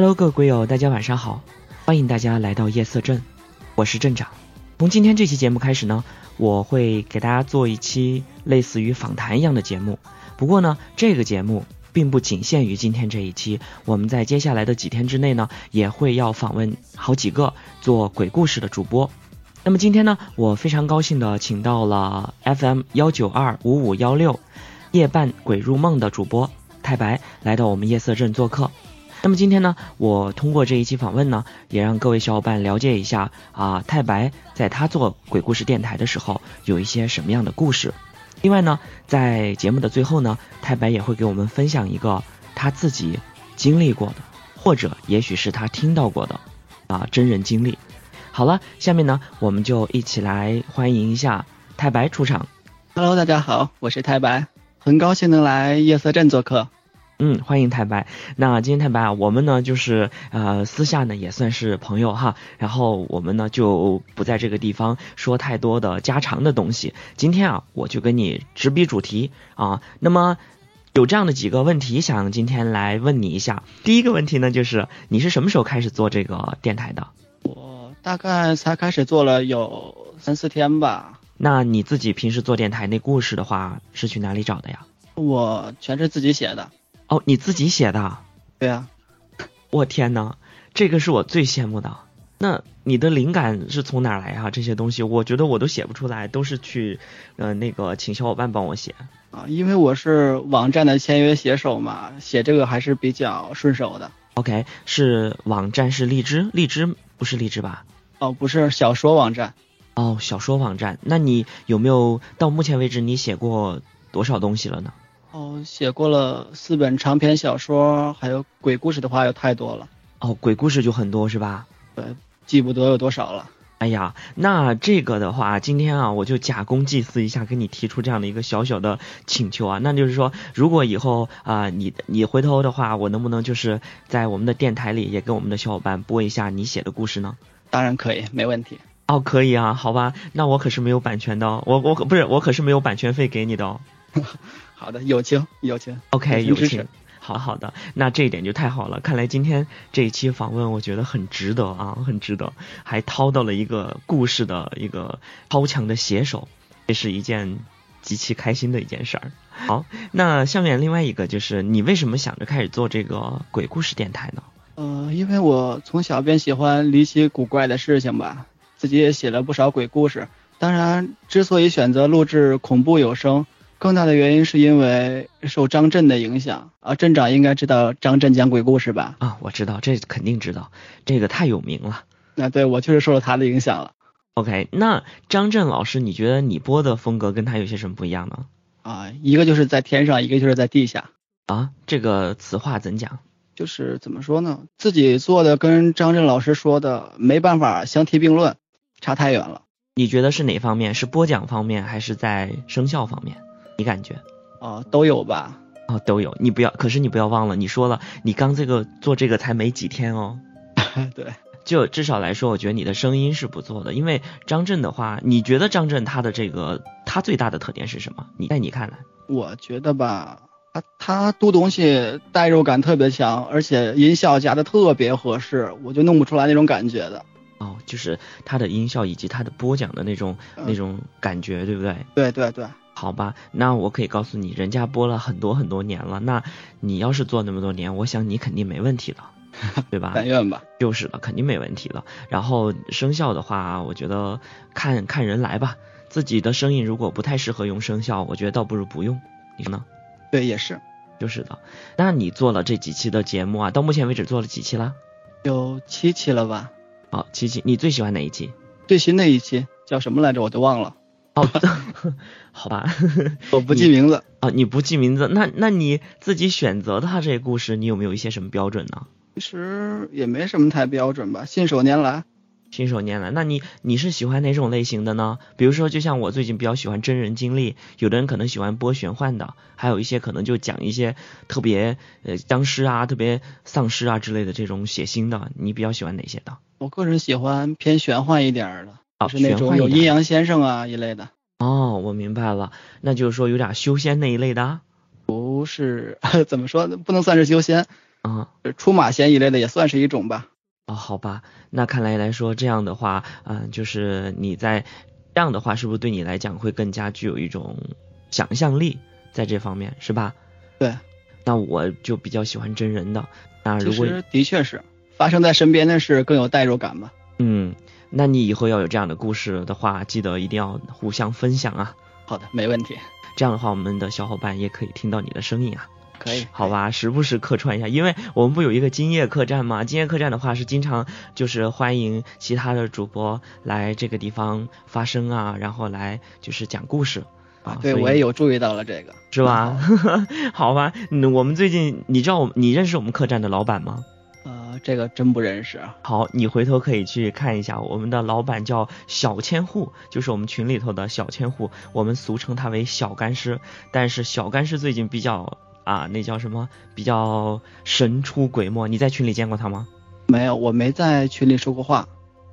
Hello，各位鬼友，大家晚上好，欢迎大家来到夜色镇，我是镇长。从今天这期节目开始呢，我会给大家做一期类似于访谈一样的节目。不过呢，这个节目并不仅限于今天这一期，我们在接下来的几天之内呢，也会要访问好几个做鬼故事的主播。那么今天呢，我非常高兴的请到了 FM 幺九二五五幺六夜半鬼入梦的主播太白来到我们夜色镇做客。那么今天呢，我通过这一期访问呢，也让各位小伙伴了解一下啊，太白在他做鬼故事电台的时候有一些什么样的故事。另外呢，在节目的最后呢，太白也会给我们分享一个他自己经历过的，或者也许是他听到过的啊真人经历。好了，下面呢，我们就一起来欢迎一下太白出场。Hello，大家好，我是太白，很高兴能来夜色镇做客。嗯，欢迎太白。那今天太白啊，我们呢就是呃私下呢也算是朋友哈，然后我们呢就不在这个地方说太多的家常的东西。今天啊，我就跟你直逼主题啊。那么有这样的几个问题，想今天来问你一下。第一个问题呢，就是你是什么时候开始做这个电台的？我大概才开始做了有三四天吧，那你自己平时做电台那故事的话，是去哪里找的呀？我全是自己写的。哦，你自己写的？对呀、我天呐，这个是我最羡慕的。那你的灵感是从哪来啊？这些东西，我觉得我都写不出来，都是去呃那个请小伙伴帮我写。啊，因为我是网站的签约写手嘛，写这个还是比较顺手的。OK，是网站是荔枝，荔枝不是荔枝吧？哦，不是小说网站，哦，小说网站。那你有没有到目前为止你写过多少东西了呢？哦，写过了四本长篇小说，还有鬼故事的话有太多了，哦，鬼故事就很多是吧？对，记不得有多少了。哎呀，那这个的话，今天啊，我就假公济私一下，跟你提出这样的一个小小的请求啊，那就是说，如果以后啊、你你回头的话，我能不能就是在我们的电台里也跟我们的小伙伴播一下你写的故事呢？当然可以，没问题。哦，可以啊，好吧，那我可是没有版权的哦，我我可不是我可是没有版权费给你的哦。好的，友情，友情。OK，友情。好好的，那这一点就太好了。看来今天这一期访问，我觉得很值得啊，很值得，还掏到了一个故事的一个超强的写手，这是一件极其开心的一件事儿。好，那下面另外一个就是，你为什么想着开始做这个鬼故事电台呢？呃，因为我从小便喜欢离奇古怪的事情吧，自己也写了不少鬼故事。当然，之所以选择录制恐怖有声，更大的原因是因为受张震的影响啊。镇长应该知道张震讲鬼故事吧？啊，我知道，这肯定知道，这个太有名了。那对我确实受了他的影响了 OK，那张震老师，你觉得你播的风格跟他有些什么不一样呢？啊。一个就是在天上，一个就是在地下。啊，这个此话怎讲？就是怎么说呢？自己做的跟张震老师说的没办法相提并论，差太远了。你觉得是哪方面？是播讲方面，还是在声效方面？你感觉？哦，都有吧？哦，都有。你不要，可是你不要忘了，你说了，你刚这个做这个才没几天哦。对，就至少来说，我觉得你的声音是不错的。因为张震的话，你觉得张震他的这个他最大的特点是什么？你在你看来？我觉得吧，他他读东西代入感特别强，而且音效加的特别合适，我就弄不出来那种感觉的。哦，就是他的音效以及他的播讲的那种、嗯那种感觉，对不对？对对对，好吧，那我可以告诉你，人家播了很多很多年了，那你要是做那么多年，我想你肯定没问题的，对吧？但愿吧。就是了，肯定没问题的。然后生效的话，我觉得看看人来吧。自己的声音如果不太适合用生效，我觉得倒不如不用。你说呢？对，也是就是的。那你做了这几期的节目啊，到目前为止做了几期啦？有七期了吧？哦，七期。你最喜欢哪一期？最新的一期叫什么来着？我都忘了，哦，好吧。我不记名字。啊，你不记名字，那那你自己选择的他这个故事，你有没有一些什么标准呢？其实也没什么太标准吧，信手拈来。信手拈来，那你你是喜欢哪种类型的呢？比如说，就像我最近比较喜欢真人经历，有的人可能喜欢播玄幻的，还有一些可能就讲一些特别呃僵尸啊、特别丧尸啊之类的这种血腥的。你比较喜欢哪些的？我个人喜欢偏玄幻一点儿的，啊就是那种有阴阳先生啊一类的。哦，我明白了，那就是说有点修仙那一类的啊。不是 怎么说呢？不能算是修仙，啊、出马仙一类的也算是一种吧。哦，好吧，那看来来说这样的话，嗯、就是你在这样的话，是不是对你来讲会更加具有一种想象力在这方面，是吧？对，那我就比较喜欢真人的。那其如果实的确是发生在身边的事更有代入感吧。嗯，那你以后要有这样的故事的话，记得一定要互相分享啊。好的，没问题，这样的话，我们的小伙伴也可以听到你的声音啊。可以。好吧，时不时客串一下，因为我们不有一个今夜客栈吗？今夜客栈的话是经常就是欢迎其他的主播来这个地方发声啊，然后来就是讲故事啊。对，我也有注意到了这个。是吧？好吧，嗯，我们最近你知道我你认识我们客栈的老板吗？呃，这个真不认识啊。好，你回头可以去看一下，我们的老板叫小千户，就是我们群里头的小千户，我们俗称他为小干尸。但是小干尸最近比较啊，那叫什么？比较神出鬼没。你在群里见过他吗？没有，我没在群里说过话。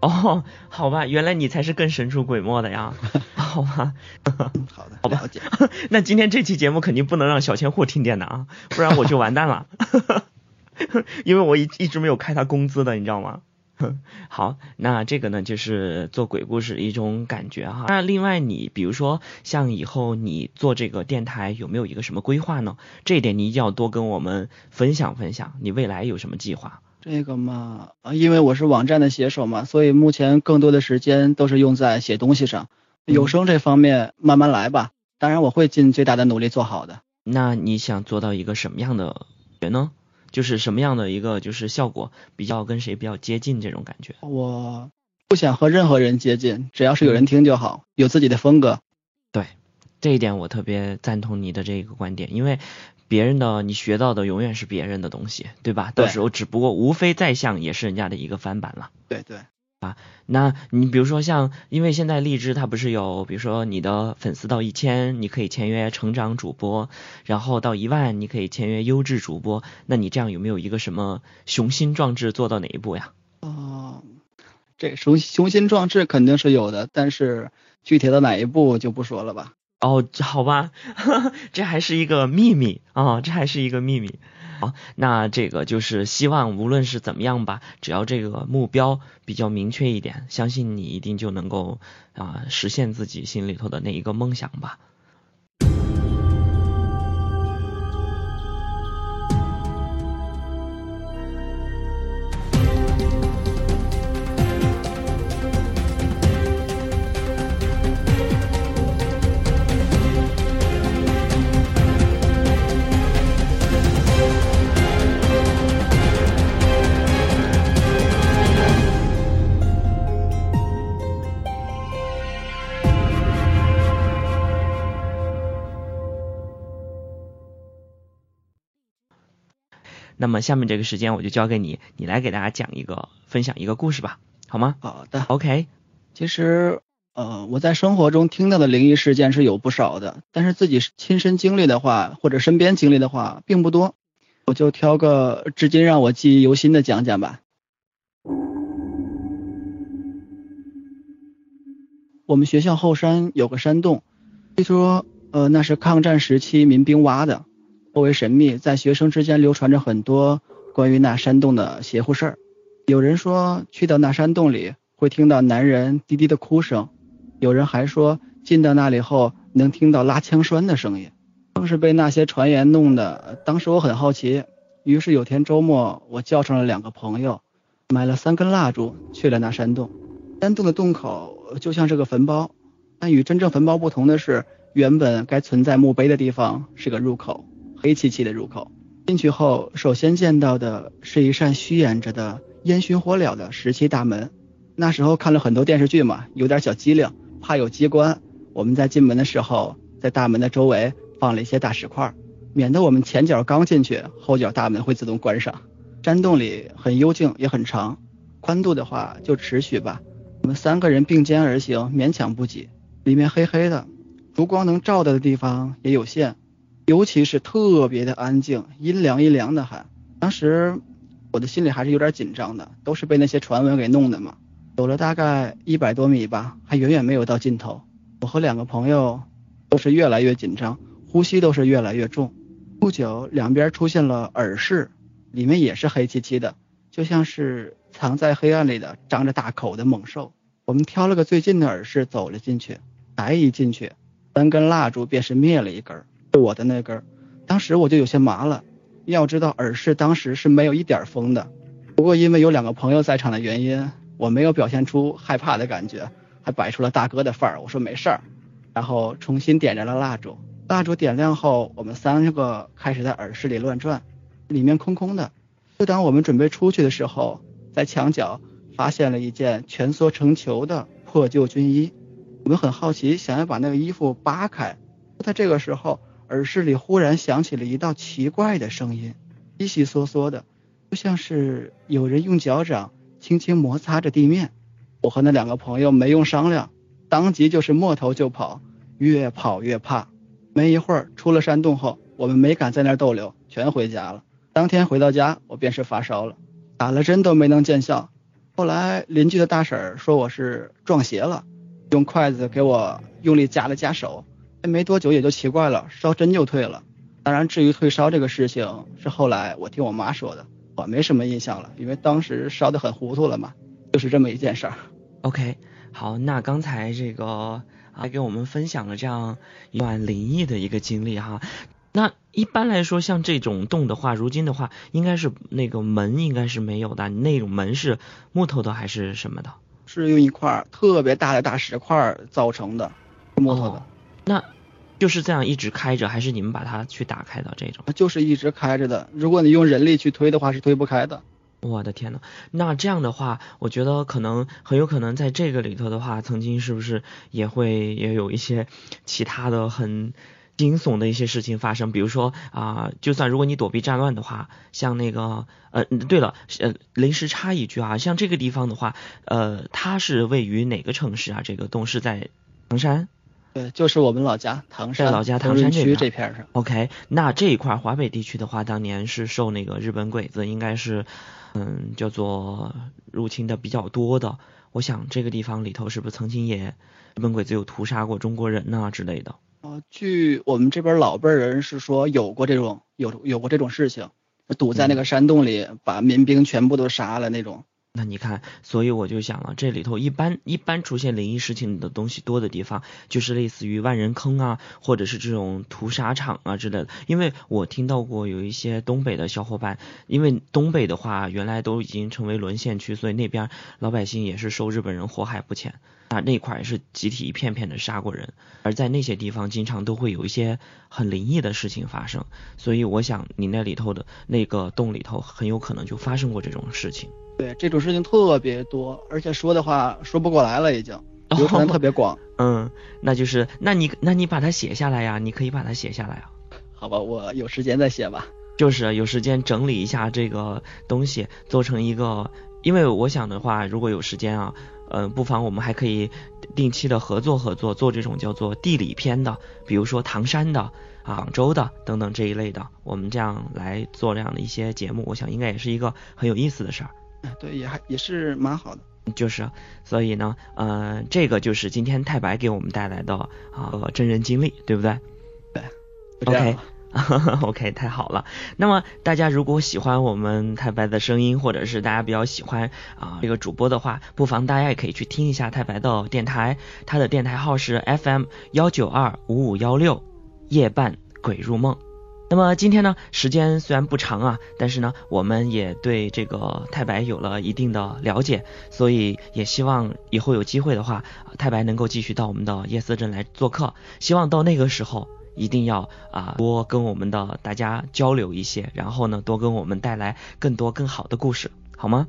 哦，好吧，原来你才是更神出鬼没的呀。好吧，嗯，好的，好吧了解。那今天这期节目肯定不能让小千户听见的啊，不然我就完蛋了。因为我一一直没有开他工资的，你知道吗？好，那这个呢，就是做鬼故事的一种感觉哈。那另外你，比如说像以后你做这个电台有没有一个什么规划呢？这一点你一定要多跟我们分享分享，你未来有什么计划？这个嘛，啊，因为我是网站的写手嘛，所以目前更多的时间都是用在写东西上。嗯有声这方面慢慢来吧，当然我会尽最大的努力做好的。那你想做到一个什么样的人呢？就是什么样的一个就是效果比较跟谁比较接近这种感觉？我不想和任何人接近，只要是有人听就好，有自己的风格。对，这一点我特别赞同你的这个观点，因为别人的你学到的永远是别人的东西，对吧？对到时候只不过无非再像也是人家的一个翻版了。对对，那你比如说像，因为现在荔枝它不是有，比如说你的粉丝到一千，你可以签约成长主播，然后到一万，你可以签约优质主播。那你这样有没有一个什么雄心壮志做到哪一步呀？哦，这雄雄心壮志肯定是有的，但是具体到哪一步就不说了吧。哦，好吧，这还是一个秘密啊、这还是一个秘密。好，那这个就是希望无论是怎么样吧，只要这个目标比较明确一点，相信你一定就能够啊、实现自己心里头的那一个梦想吧。那么下面这个时间我就交给你，你来给大家讲一个分享一个故事吧，好吗好的，？OK，其实呃我在生活中听到的灵异事件是有不少的，但是自己亲身经历的话，或者身边经历的话并不多，我就挑个至今让我记忆犹新的讲讲吧。我们学校后山有个山洞，据说呃那是抗战时期民兵挖的，颇为神秘，在学生之间流传着很多关于那山洞的邪乎事儿。有人说去到那山洞里会听到男人低低的哭声，有人还说进到那里后能听到拉枪栓的声音。正是被那些传言弄得，当时我很好奇，于是有天周末我叫上了两个朋友，买了三根蜡烛去了那山洞。山洞的洞口就像是个坟包，但与真正坟包不同的是，原本该存在墓碑的地方是个入口，黑漆漆的入口。进去后，首先见到的是一扇虚掩着的烟熏火燎的石漆大门。那时候看了很多电视剧嘛，有点小机灵，怕有机关。我们在进门的时候，在大门的周围放了一些大石块，免得我们前脚刚进去，后脚大门会自动关上。山洞里很幽静，也很长，宽度的话就尺许吧。我们三个人并肩而行，勉强不挤。里面黑黑的，烛光能照到的地方也有限，尤其是特别的安静，阴凉阴凉的还。当时我的心里还是有点紧张的，都是被那些传闻给弄的嘛。走了大概一百多米吧，还远远没有到尽头。我和两个朋友都是越来越紧张，呼吸都是越来越重。不久，两边出现了耳饰，里面也是黑漆漆的，就像是藏在黑暗里的张着大口的猛兽。我们挑了个最近的耳室走了进去，才一进去，三根蜡烛便是灭了一根，我的那根。当时我就有些麻了，要知道耳室当时是没有一点风的。不过因为有两个朋友在场的原因，我没有表现出害怕的感觉，还摆出了大哥的范儿。我说没事儿，然后重新点燃了蜡烛。蜡烛点亮后，我们三个开始在耳室里乱转，里面空空的。就当我们准备出去的时候，在墙角发现了一件蜷缩成球的破旧军衣。我们很好奇，想要把那个衣服扒开。在这个时候，耳室里忽然响起了一道奇怪的声音，悉悉嗦嗦的，就像是有人用脚掌轻轻摩擦着地面。我和那两个朋友没用商量，当即就是摸头就跑，越跑越怕。没一会儿出了山洞后，我们没敢在那儿逗留，全回家了。当天回到家，我便是发烧了，打了针都没能见效。后来邻居的大婶说我是撞邪了，用筷子给我用力夹了夹手。没多久也就奇怪了，烧真就退了。当然，至于退烧这个事情，是后来我听我妈说的，我没什么印象了，因为当时烧得很糊涂了嘛。就是这么一件事儿。OK，好，那刚才这个还给我们分享了这样一段灵异的一个经历哈。那一般来说，像这种洞的话，如今的话，应该是那个门应该是没有的，那种门是木头的还是什么的？是用一块特别大的大石块造成的，木头的。那就是这样一直开着，还是你们把它去打开的这种？就是一直开着的。如果你用人力去推的话，是推不开的。我的天呐，那这样的话，我觉得可能很有可能在这个里头的话，曾经是不是也会也有一些其他的很惊悚的一些事情发生？比如说啊，就算如果你躲避战乱的话，像那个呃，对了，呃，临时插一句啊，像这个地方的话，呃，它是位于哪个城市啊？这个洞是在唐山。对，就是我们老家唐山，在老家唐山区这片上。OK，那这一块华北地区的话，当年是受那个日本鬼子，应该是嗯叫做入侵的比较多的。我想这个地方里头是不是曾经也日本鬼子有屠杀过中国人呐之类的？哦，据我们这边老辈人是说有过这种有有过这种事情，堵在那个山洞里，把民兵全部都杀了那种。那你看，所以我就想了，这里头一般一般出现灵异事情的东西多的地方，就是类似于万人坑啊，或者是这种屠杀场啊之类的。因为我听到过有一些东北的小伙伴，因为东北的话原来都已经成为沦陷区，所以那边老百姓也是受日本人祸害不浅。啊，那块也是集体一片片的杀过人，而在那些地方经常都会有一些很灵异的事情发生。所以我想你那里头的那个洞里头很有可能就发生过这种事情。对，这种事情特别多，而且说的话说不过来了，已经流传特别广。嗯，那就是那你那你把它写下来呀，你可以把它写下来啊。好吧，我有时间再写吧。就是有时间整理一下这个东西，做成一个。因为我想的话，如果有时间啊，嗯，不妨我们还可以定期的合作合作，做这种叫做地理篇的，比如说唐山的、啊广州的等等这一类的，我们这样来做这样的一些节目，我想应该也是一个很有意思的事儿。对，也还也是蛮好的。就是，所以呢，呃，这个就是今天太白给我们带来的啊真人经历，对不对？对。OK。OK，太好了。那么大家如果喜欢我们太白的声音，或者是大家比较喜欢啊这个主播的话，不妨大家也可以去听一下太白的电台，他的电台号是 FM 幺九二五五幺六，夜半鬼入梦。那么今天呢，时间虽然不长啊，但是呢，我们也对这个太白有了一定的了解，所以也希望以后有机会的话，太白能够继续到我们的夜色镇来做客。希望到那个时候。一定要啊多跟我们的大家交流一些，然后呢多跟我们带来更多更好的故事，好吗？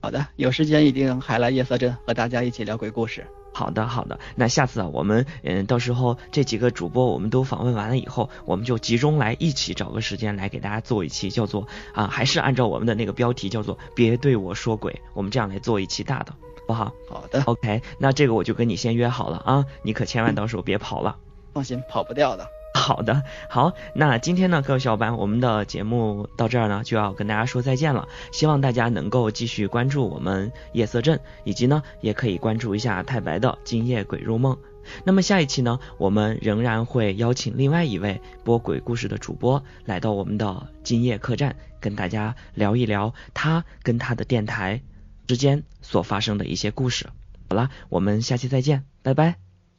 好的，有时间一定还来夜色镇和大家一起聊鬼故事。好的好的，那下次啊我们嗯到时候这几个主播我们都访问完了以后，我们就集中来一起找个时间来给大家做一期叫做啊还是按照我们的那个标题叫做别对我说鬼，我们这样来做一期大的，好不好？好的，OK，那这个我就跟你先约好了啊，你可千万到时候别跑了。放心，跑不掉的。好的，好，那今天呢，各位小伙伴，我们的节目到这儿呢，就要跟大家说再见了。希望大家能够继续关注我们夜色镇，以及呢，也可以关注一下太白的今夜鬼入梦。那么下一期呢，我们仍然会邀请另外一位播鬼故事的主播来到我们的今夜客栈，跟大家聊一聊他跟他的电台之间所发生的一些故事。好了，我们下期再见，拜拜，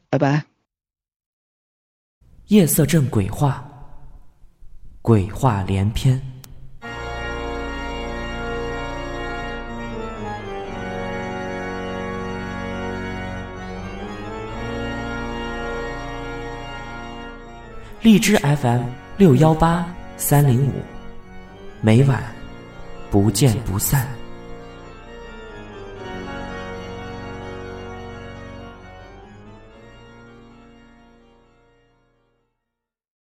拜拜。夜色镇鬼话，鬼话连篇。荔枝 FM 六幺八三零五，每晚不见不散。